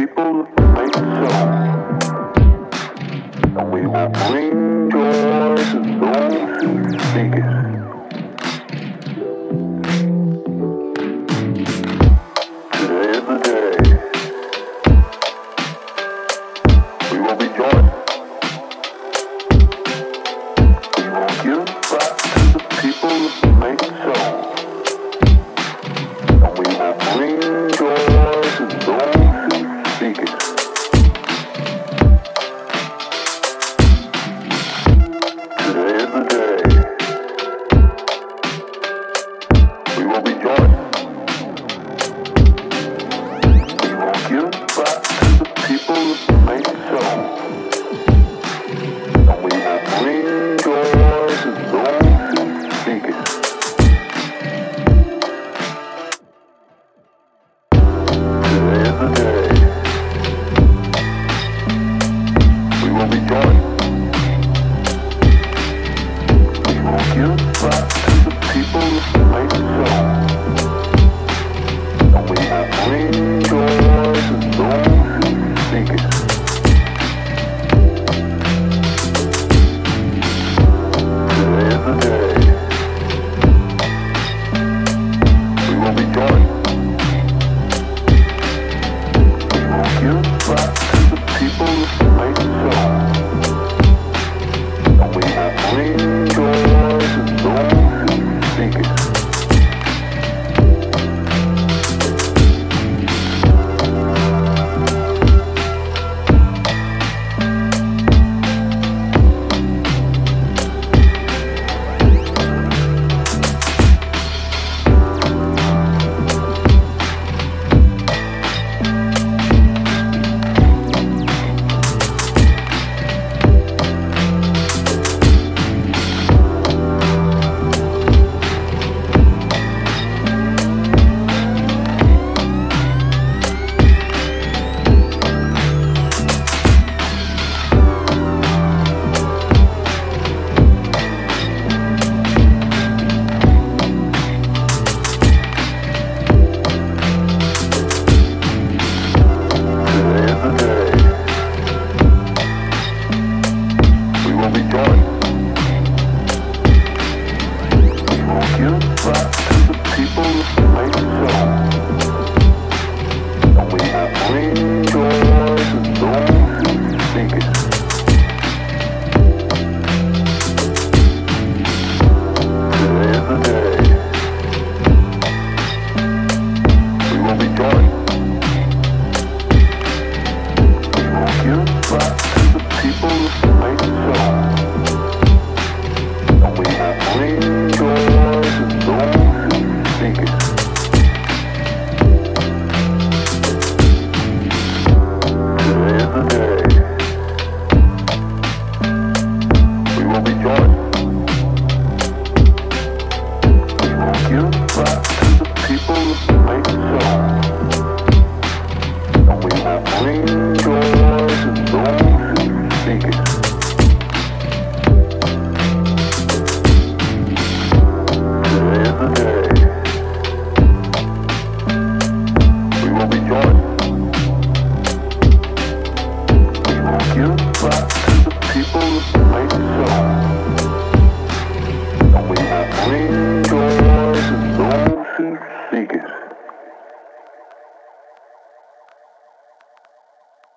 people think so. Ring